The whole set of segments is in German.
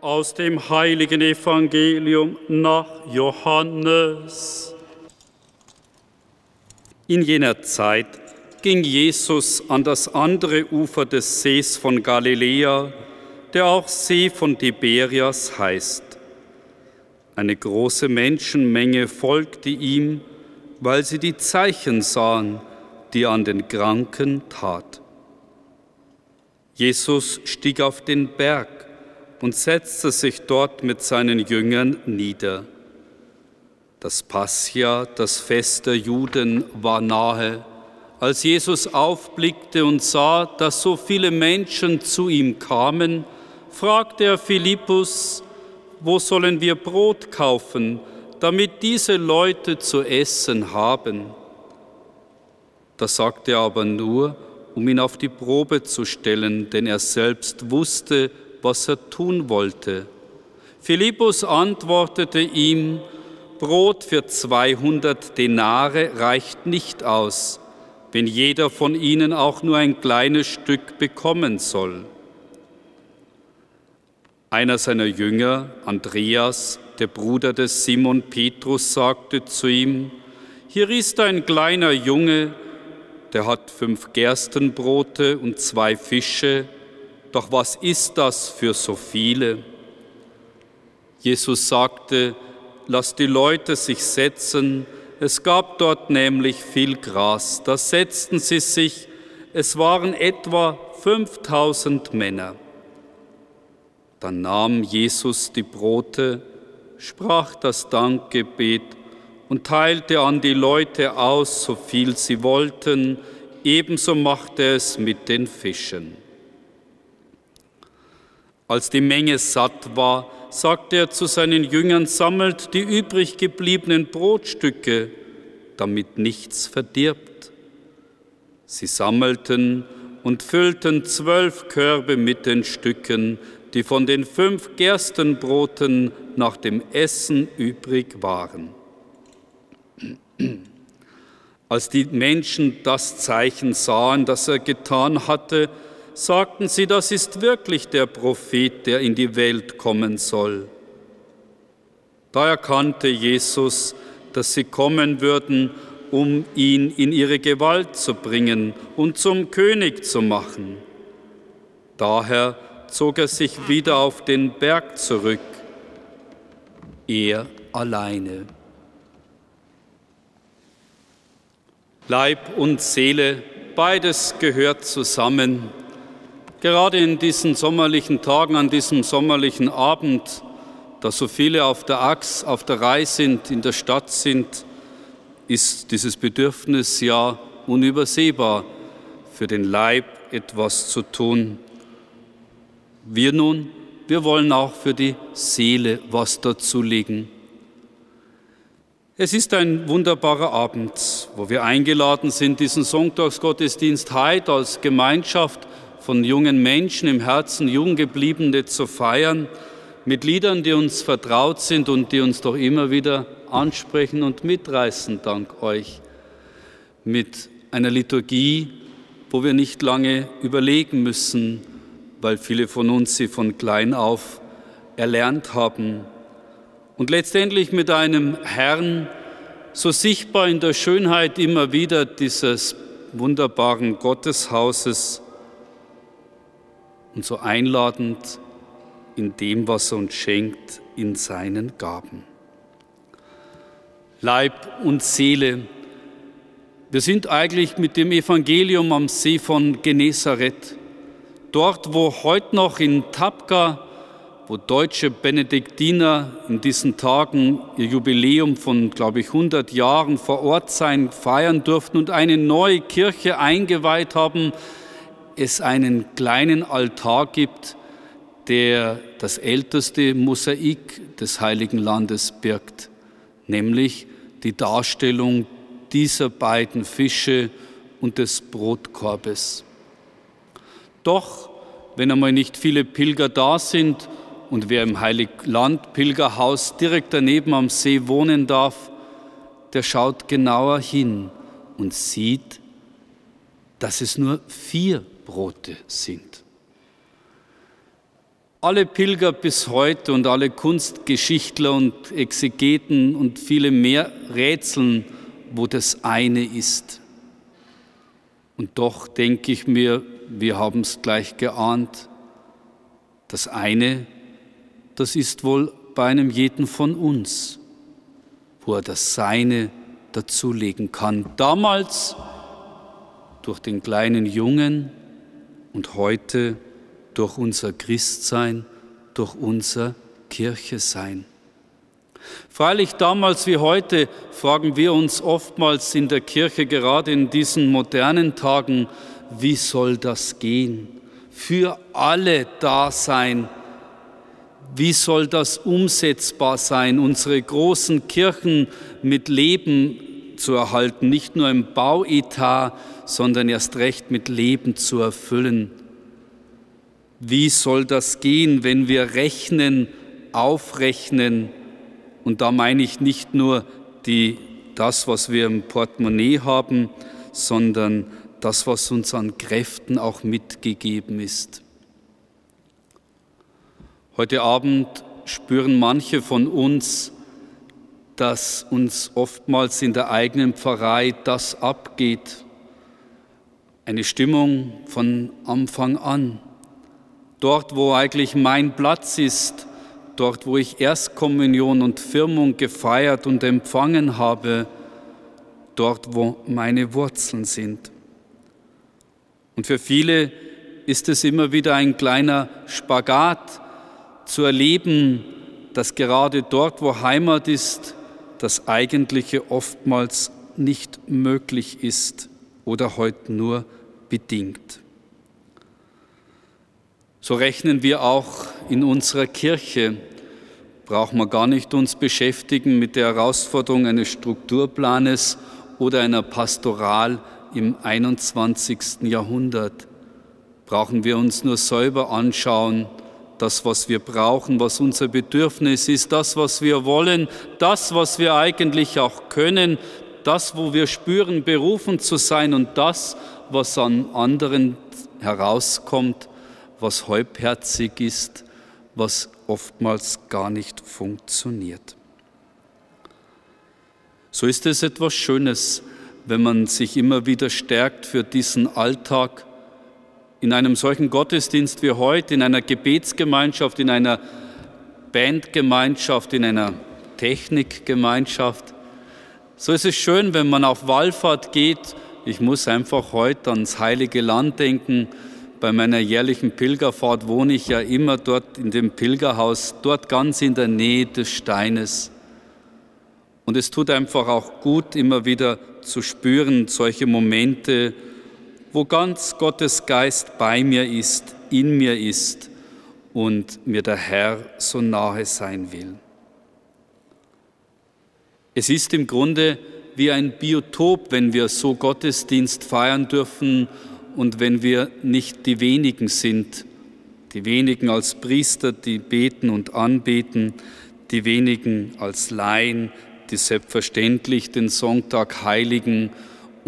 Aus dem heiligen Evangelium nach Johannes. In jener Zeit ging Jesus an das andere Ufer des Sees von Galiläa, der auch See von Tiberias heißt. Eine große Menschenmenge folgte ihm, weil sie die Zeichen sahen, die er an den Kranken tat. Jesus stieg auf den Berg und setzte sich dort mit seinen Jüngern nieder. Das Passia, das Fest der Juden, war nahe. Als Jesus aufblickte und sah, dass so viele Menschen zu ihm kamen, fragte er Philippus, wo sollen wir Brot kaufen, damit diese Leute zu essen haben? Das sagte er aber nur, um ihn auf die Probe zu stellen, denn er selbst wusste, was er tun wollte. Philippus antwortete ihm, Brot für 200 Denare reicht nicht aus, wenn jeder von ihnen auch nur ein kleines Stück bekommen soll. Einer seiner Jünger, Andreas, der Bruder des Simon Petrus, sagte zu ihm, hier ist ein kleiner Junge, der hat fünf Gerstenbrote und zwei Fische, doch was ist das für so viele? Jesus sagte, lass die Leute sich setzen, es gab dort nämlich viel Gras, da setzten sie sich, es waren etwa 5000 Männer. Dann nahm Jesus die Brote, sprach das Dankgebet und teilte an die Leute aus, so viel sie wollten, ebenso machte es mit den Fischen. Als die Menge satt war, sagte er zu seinen Jüngern, sammelt die übrig gebliebenen Brotstücke, damit nichts verdirbt. Sie sammelten und füllten zwölf Körbe mit den Stücken, die von den fünf Gerstenbroten nach dem Essen übrig waren. Als die Menschen das Zeichen sahen, das er getan hatte, sagten sie, das ist wirklich der Prophet, der in die Welt kommen soll. Da erkannte Jesus, dass sie kommen würden, um ihn in ihre Gewalt zu bringen und zum König zu machen. Daher zog er sich wieder auf den Berg zurück, er alleine. Leib und Seele, beides gehört zusammen. Gerade in diesen sommerlichen Tagen, an diesem sommerlichen Abend, da so viele auf der Achs, auf der Reihe sind, in der Stadt sind, ist dieses Bedürfnis ja unübersehbar, für den Leib etwas zu tun. Wir nun, wir wollen auch für die Seele was dazulegen. Es ist ein wunderbarer Abend, wo wir eingeladen sind, diesen Sonntagsgottesdienst heute als Gemeinschaft von jungen Menschen im Herzen Junggebliebene zu feiern, mit Liedern, die uns vertraut sind und die uns doch immer wieder ansprechen und mitreißen, dank euch. Mit einer Liturgie, wo wir nicht lange überlegen müssen, weil viele von uns sie von klein auf erlernt haben. Und letztendlich mit einem Herrn, so sichtbar in der Schönheit immer wieder dieses wunderbaren Gotteshauses, und so einladend in dem, was er uns schenkt, in seinen Gaben. Leib und Seele. Wir sind eigentlich mit dem Evangelium am See von Genezareth, dort, wo heute noch in Tapka, wo deutsche Benediktiner in diesen Tagen ihr Jubiläum von, glaube ich, 100 Jahren vor Ort sein, feiern durften und eine neue Kirche eingeweiht haben, es einen kleinen Altar gibt, der das älteste Mosaik des heiligen Landes birgt, nämlich die Darstellung dieser beiden Fische und des Brotkorbes. Doch, wenn einmal nicht viele Pilger da sind und wer im Heiligland Pilgerhaus direkt daneben am See wohnen darf, der schaut genauer hin und sieht, dass es nur vier Brote sind. Alle Pilger bis heute und alle Kunstgeschichtler und Exegeten und viele mehr rätseln, wo das eine ist. Und doch denke ich mir, wir haben es gleich geahnt, das eine, das ist wohl bei einem jeden von uns, wo er das Seine dazulegen kann. Damals durch den kleinen Jungen und heute durch unser Christsein, durch unser Kirchesein. Freilich damals wie heute fragen wir uns oftmals in der Kirche, gerade in diesen modernen Tagen, wie soll das gehen? Für alle da sein. Wie soll das umsetzbar sein, unsere großen Kirchen mit Leben zu erhalten, nicht nur im Bauetat, sondern erst recht mit Leben zu erfüllen? Wie soll das gehen, wenn wir rechnen, aufrechnen, und da meine ich nicht nur die, das, was wir im Portemonnaie haben, sondern das, was uns an Kräften auch mitgegeben ist. Heute Abend spüren manche von uns, dass uns oftmals in der eigenen Pfarrei das abgeht. Eine Stimmung von Anfang an. Dort, wo eigentlich mein Platz ist, dort wo ich Erstkommunion und Firmung gefeiert und empfangen habe, dort wo meine Wurzeln sind. Und für viele ist es immer wieder ein kleiner Spagat zu erleben, dass gerade dort, wo Heimat ist, das Eigentliche oftmals nicht möglich ist oder heute nur bedingt. So rechnen wir auch in unserer Kirche. Brauchen wir gar nicht uns beschäftigen mit der Herausforderung eines Strukturplanes oder einer Pastoral im 21. Jahrhundert. Brauchen wir uns nur selber anschauen, das, was wir brauchen, was unser Bedürfnis ist, das, was wir wollen, das, was wir eigentlich auch können, das, wo wir spüren, berufen zu sein und das, was an anderen herauskommt, was halbherzig ist, was oftmals gar nicht funktioniert. So ist es etwas Schönes, wenn man sich immer wieder stärkt für diesen Alltag in einem solchen Gottesdienst wie heute, in einer Gebetsgemeinschaft, in einer Bandgemeinschaft, in einer Technikgemeinschaft. So ist es schön, wenn man auf Wallfahrt geht. Ich muss einfach heute ans heilige Land denken bei meiner jährlichen Pilgerfahrt wohne ich ja immer dort in dem Pilgerhaus, dort ganz in der Nähe des Steines. Und es tut einfach auch gut, immer wieder zu spüren, solche Momente, wo ganz Gottes Geist bei mir ist, in mir ist und mir der Herr so nahe sein will. Es ist im Grunde wie ein Biotop, wenn wir so Gottesdienst feiern dürfen und wenn wir nicht die wenigen sind, die wenigen als Priester, die beten und anbeten, die wenigen als Laien, die selbstverständlich den Sonntag heiligen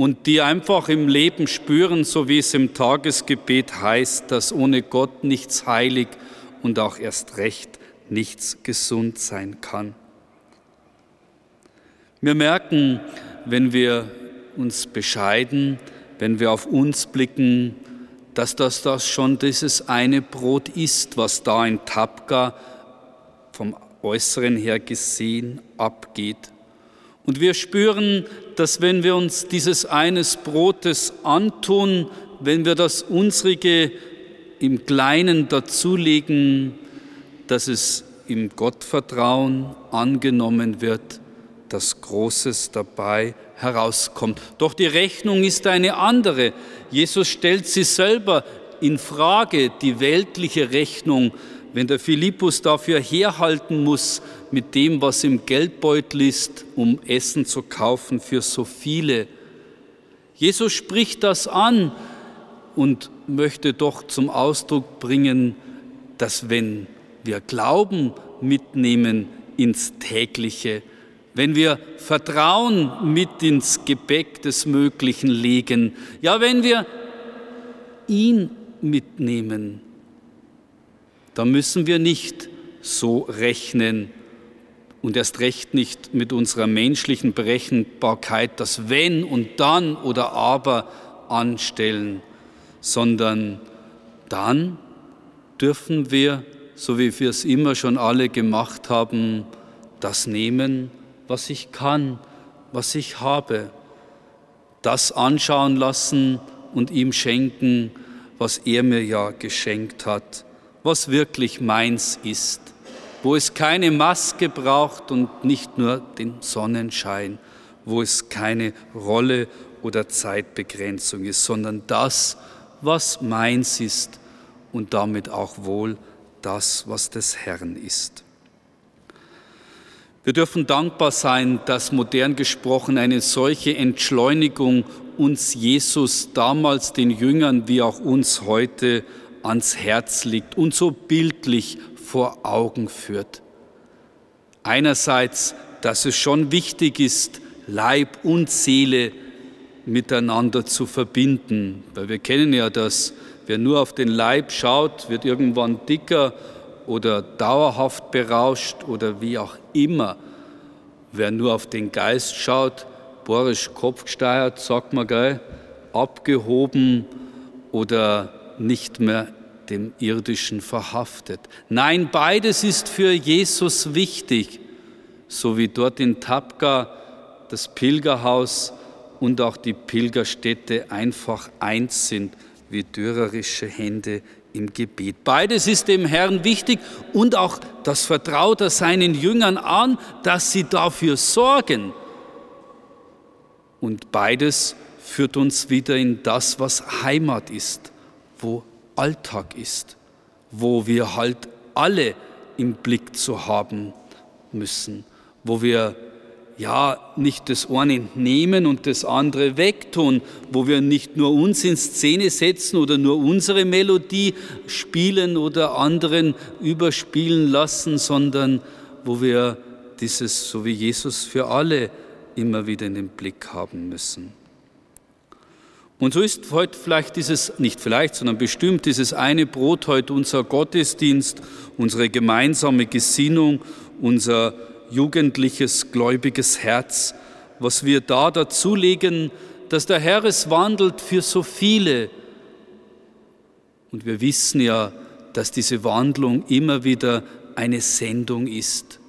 und die einfach im Leben spüren, so wie es im Tagesgebet heißt, dass ohne Gott nichts heilig und auch erst recht nichts gesund sein kann. Wir merken, wenn wir uns bescheiden, wenn wir auf uns blicken, dass das, das schon dieses eine Brot ist, was da in Tapka vom Äußeren her gesehen abgeht. Und wir spüren, dass wenn wir uns dieses eines Brotes antun, wenn wir das unsrige im Kleinen dazulegen, dass es im Gottvertrauen angenommen wird, dass Großes dabei herauskommt. Doch die Rechnung ist eine andere. Jesus stellt sie selber in Frage, die weltliche Rechnung, wenn der Philippus dafür herhalten muss mit dem, was im Geldbeutel ist, um Essen zu kaufen für so viele. Jesus spricht das an und möchte doch zum Ausdruck bringen, dass wenn wir Glauben mitnehmen ins tägliche, wenn wir Vertrauen mit ins Gepäck des Möglichen legen, ja, wenn wir ihn mitnehmen, Da müssen wir nicht so rechnen und erst recht nicht mit unserer menschlichen Berechenbarkeit das Wenn und dann oder aber anstellen, sondern dann dürfen wir, so wie wir es immer schon alle gemacht haben, das nehmen, was ich kann, was ich habe, das anschauen lassen und ihm schenken, was er mir ja geschenkt hat, was wirklich meins ist, wo es keine Maske braucht und nicht nur den Sonnenschein, wo es keine Rolle oder Zeitbegrenzung ist, sondern das, was meins ist und damit auch wohl das, was des Herrn ist. Wir dürfen dankbar sein, dass modern gesprochen eine solche Entschleunigung uns Jesus damals den Jüngern wie auch uns heute ans Herz liegt und so bildlich vor Augen führt. Einerseits, dass es schon wichtig ist, Leib und Seele miteinander zu verbinden, weil wir kennen ja das, wer nur auf den Leib schaut, wird irgendwann dicker oder dauerhaft berauscht oder wie auch immer. Wer nur auf den Geist schaut, Boris kopfgesteuert, sagt man gell, abgehoben oder nicht mehr dem Irdischen verhaftet. Nein, beides ist für Jesus wichtig, so wie dort in Tapka das Pilgerhaus und auch die Pilgerstätte einfach eins sind, wie dürrerische Hände im Gebet. Beides ist dem Herrn wichtig und auch das vertraut er seinen Jüngern an, dass sie dafür sorgen. Und beides führt uns wieder in das, was Heimat ist, wo Alltag ist, wo wir halt alle im Blick zu haben müssen, wo wir ja nicht das eine nehmen und das andere wegtun, wo wir nicht nur uns in Szene setzen oder nur unsere Melodie spielen oder anderen überspielen lassen, sondern wo wir dieses, so wie Jesus für alle, immer wieder in den Blick haben müssen. Und so ist heute vielleicht dieses, nicht vielleicht, sondern bestimmt dieses eine Brot heute unser Gottesdienst, unsere gemeinsame Gesinnung, unser jugendliches, gläubiges Herz, was wir da dazulegen, dass der Herr es wandelt für so viele. Und wir wissen ja, dass diese Wandlung immer wieder eine Sendung ist.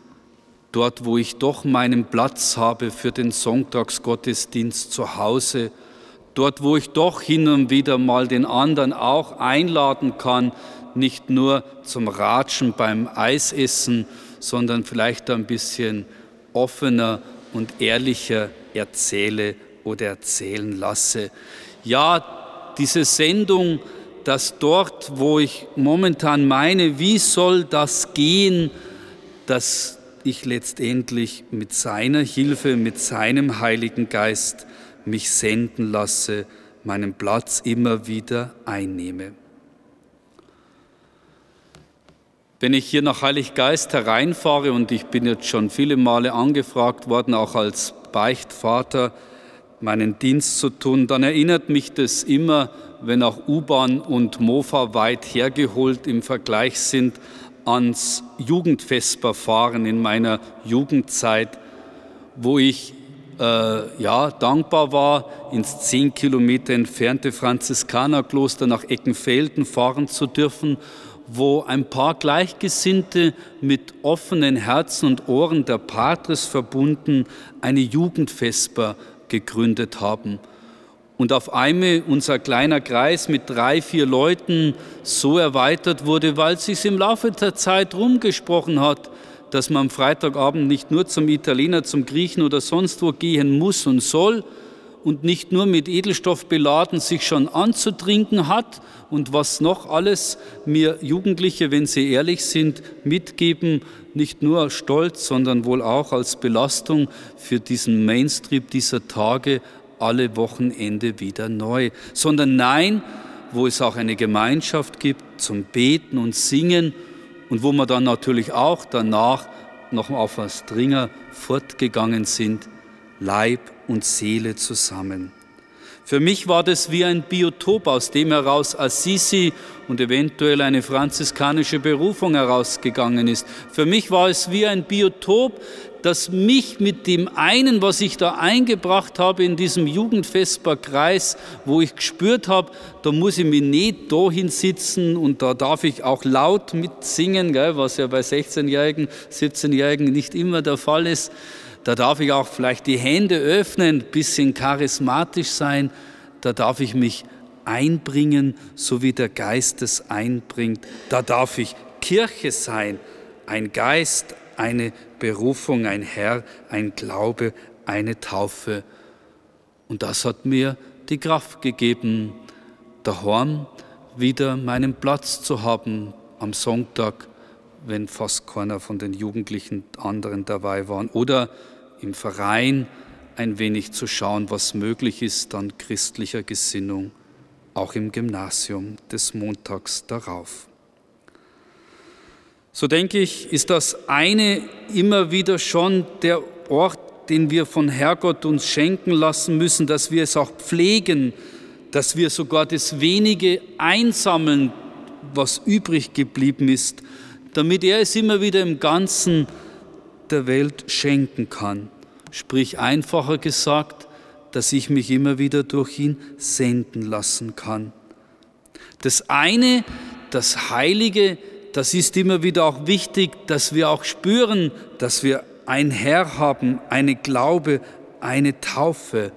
Dort, wo ich doch meinen Platz habe für den Sonntagsgottesdienst zu Hause, dort, wo ich doch hin und wieder mal den anderen auch einladen kann, nicht nur zum Ratschen beim Eisessen, sondern vielleicht ein bisschen offener und ehrlicher erzähle oder erzählen lasse. Ja, diese Sendung, dass dort, wo ich momentan meine, wie soll das gehen, dass ich letztendlich mit seiner Hilfe, mit seinem Heiligen Geist mich senden lasse, meinen Platz immer wieder einnehme. Wenn ich hier nach Heiliggeist hereinfahre, und ich bin jetzt schon viele Male angefragt worden, auch als Beichtvater meinen Dienst zu tun, dann erinnert mich das immer, wenn auch U-Bahn und Mofa weit hergeholt im Vergleich sind, ans Jugendfestverfahren in meiner Jugendzeit, wo ich äh, ja, dankbar war, ins zehn Kilometer entfernte Franziskanerkloster nach Eckenfelden fahren zu dürfen wo ein paar Gleichgesinnte mit offenen Herzen und Ohren der Patres verbunden eine Jugendvesper gegründet haben. Und auf einmal unser kleiner Kreis mit drei, vier Leuten so erweitert wurde, weil es sich im Laufe der Zeit rumgesprochen hat, dass man am Freitagabend nicht nur zum Italiener, zum Griechen oder sonst wo gehen muss und soll, und nicht nur mit Edelstoff beladen sich schon anzutrinken hat und was noch alles mir Jugendliche, wenn sie ehrlich sind, mitgeben, nicht nur Stolz, sondern wohl auch als Belastung für diesen Mainstream dieser Tage alle Wochenende wieder neu, sondern nein, wo es auch eine Gemeinschaft gibt zum Beten und Singen und wo wir dann natürlich auch danach noch auf was Dringer fortgegangen sind, Leib und Seele zusammen. Für mich war das wie ein Biotop, aus dem heraus Assisi und eventuell eine franziskanische Berufung herausgegangen ist. Für mich war es wie ein Biotop, das mich mit dem einen, was ich da eingebracht habe in diesem Jugendfestbarkreis, wo ich gespürt habe, da muss ich mich nicht dahin sitzen und da darf ich auch laut mitsingen, gell, was ja bei 16-Jährigen, 17-Jährigen nicht immer der Fall ist, da darf ich auch vielleicht die Hände öffnen, ein bisschen charismatisch sein, da darf ich mich einbringen, so wie der Geist es einbringt. Da darf ich Kirche sein, ein Geist, eine Berufung, ein Herr, ein Glaube, eine Taufe. Und das hat mir die Kraft gegeben, daheim wieder meinen Platz zu haben am Sonntag, wenn fast keiner von den Jugendlichen anderen dabei waren. Oder im Verein ein wenig zu schauen, was möglich ist an christlicher Gesinnung, auch im Gymnasium des Montags darauf. So denke ich, ist das eine immer wieder schon der Ort, den wir von Herrgott uns schenken lassen müssen, dass wir es auch pflegen, dass wir sogar das wenige einsammeln, was übrig geblieben ist, damit er es immer wieder im Ganzen der Welt schenken kann. Sprich einfacher gesagt, dass ich mich immer wieder durch ihn senden lassen kann. Das eine, das Heilige, das ist immer wieder auch wichtig, dass wir auch spüren, dass wir ein Herr haben, eine Glaube, eine Taufe.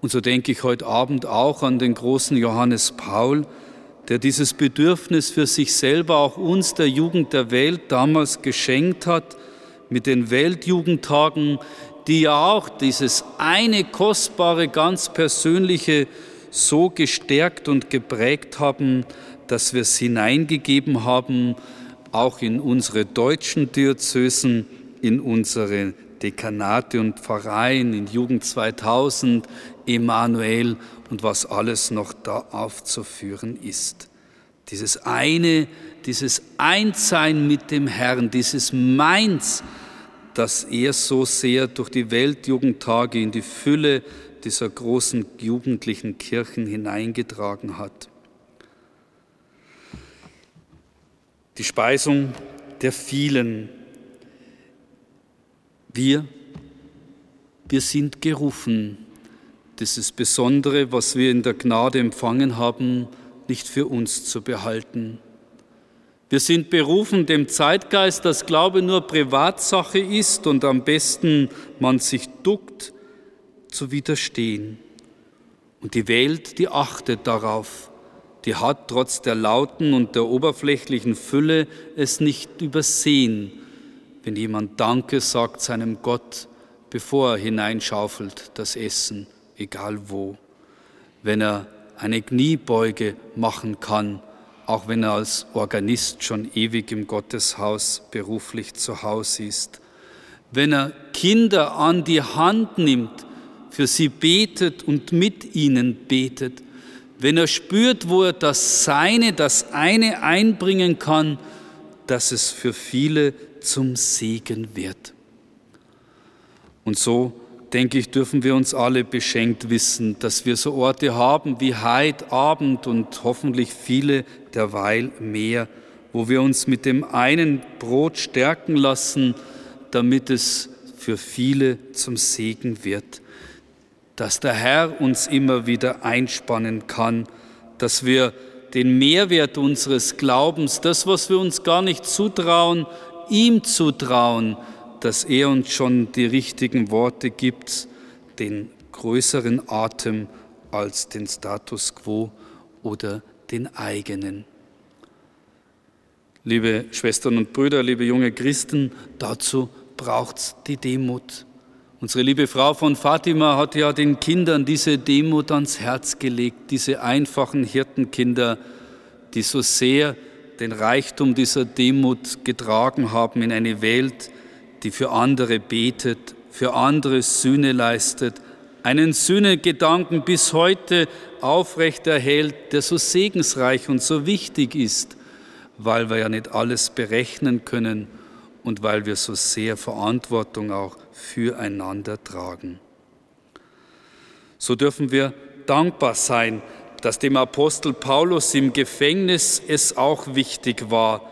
Und so denke ich heute Abend auch an den großen Johannes Paul, der dieses Bedürfnis für sich selber auch uns, der Jugend der Welt, damals geschenkt hat, mit den Weltjugendtagen, die ja auch dieses eine kostbare, ganz persönliche so gestärkt und geprägt haben, dass wir es hineingegeben haben, auch in unsere deutschen Diözesen, in unsere Dekanate und Pfarreien, in Jugend 2000, Emanuel und was alles noch da aufzuführen ist. Dieses eine, dieses Einssein mit dem Herrn, dieses Meins, das er so sehr durch die Weltjugendtage in die Fülle dieser großen jugendlichen Kirchen hineingetragen hat. Die Speisung der vielen. Wir, wir sind gerufen, dieses Besondere, was wir in der Gnade empfangen haben, nicht für uns zu behalten. Wir sind berufen, dem Zeitgeist, dass Glaube nur Privatsache ist und am besten man sich duckt, zu widerstehen. Und die Welt, die achtet darauf, die hat trotz der lauten und der oberflächlichen Fülle es nicht übersehen, wenn jemand Danke sagt seinem Gott, bevor er hineinschaufelt das Essen, egal wo, wenn er eine Kniebeuge machen kann, auch wenn er als Organist schon ewig im Gotteshaus beruflich zu Hause ist. Wenn er Kinder an die Hand nimmt, für sie betet und mit ihnen betet. Wenn er spürt, wo er das Seine, das eine einbringen kann, dass es für viele zum Segen wird. Und so denke ich, dürfen wir uns alle beschenkt wissen, dass wir so Orte haben wie Heid, Abend und hoffentlich viele derweil mehr, wo wir uns mit dem einen Brot stärken lassen, damit es für viele zum Segen wird. Dass der Herr uns immer wieder einspannen kann, dass wir den Mehrwert unseres Glaubens, das, was wir uns gar nicht zutrauen, ihm zutrauen, dass er uns schon die richtigen Worte gibt, den größeren Atem als den Status quo oder den eigenen. Liebe Schwestern und Brüder, liebe junge Christen, dazu braucht es die Demut. Unsere liebe Frau von Fatima hat ja den Kindern diese Demut ans Herz gelegt, diese einfachen Hirtenkinder, die so sehr den Reichtum dieser Demut getragen haben in eine Welt, die für andere betet, für andere Sühne leistet, einen Sühnegedanken bis heute aufrechterhält, der so segensreich und so wichtig ist, weil wir ja nicht alles berechnen können und weil wir so sehr Verantwortung auch füreinander tragen. So dürfen wir dankbar sein, dass dem Apostel Paulus im Gefängnis es auch wichtig war,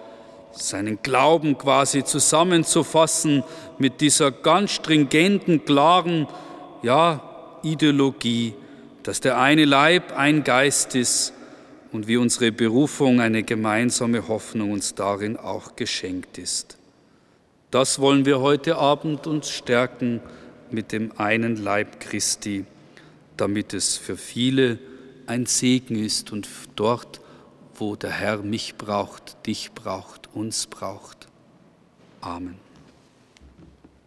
seinen Glauben quasi zusammenzufassen mit dieser ganz stringenten, klaren, ja, Ideologie, dass der eine Leib ein Geist ist und wie unsere Berufung eine gemeinsame Hoffnung uns darin auch geschenkt ist. Das wollen wir heute Abend uns stärken mit dem einen Leib Christi, damit es für viele ein Segen ist und dort, wo der Herr mich braucht, dich braucht, uns braucht. Amen.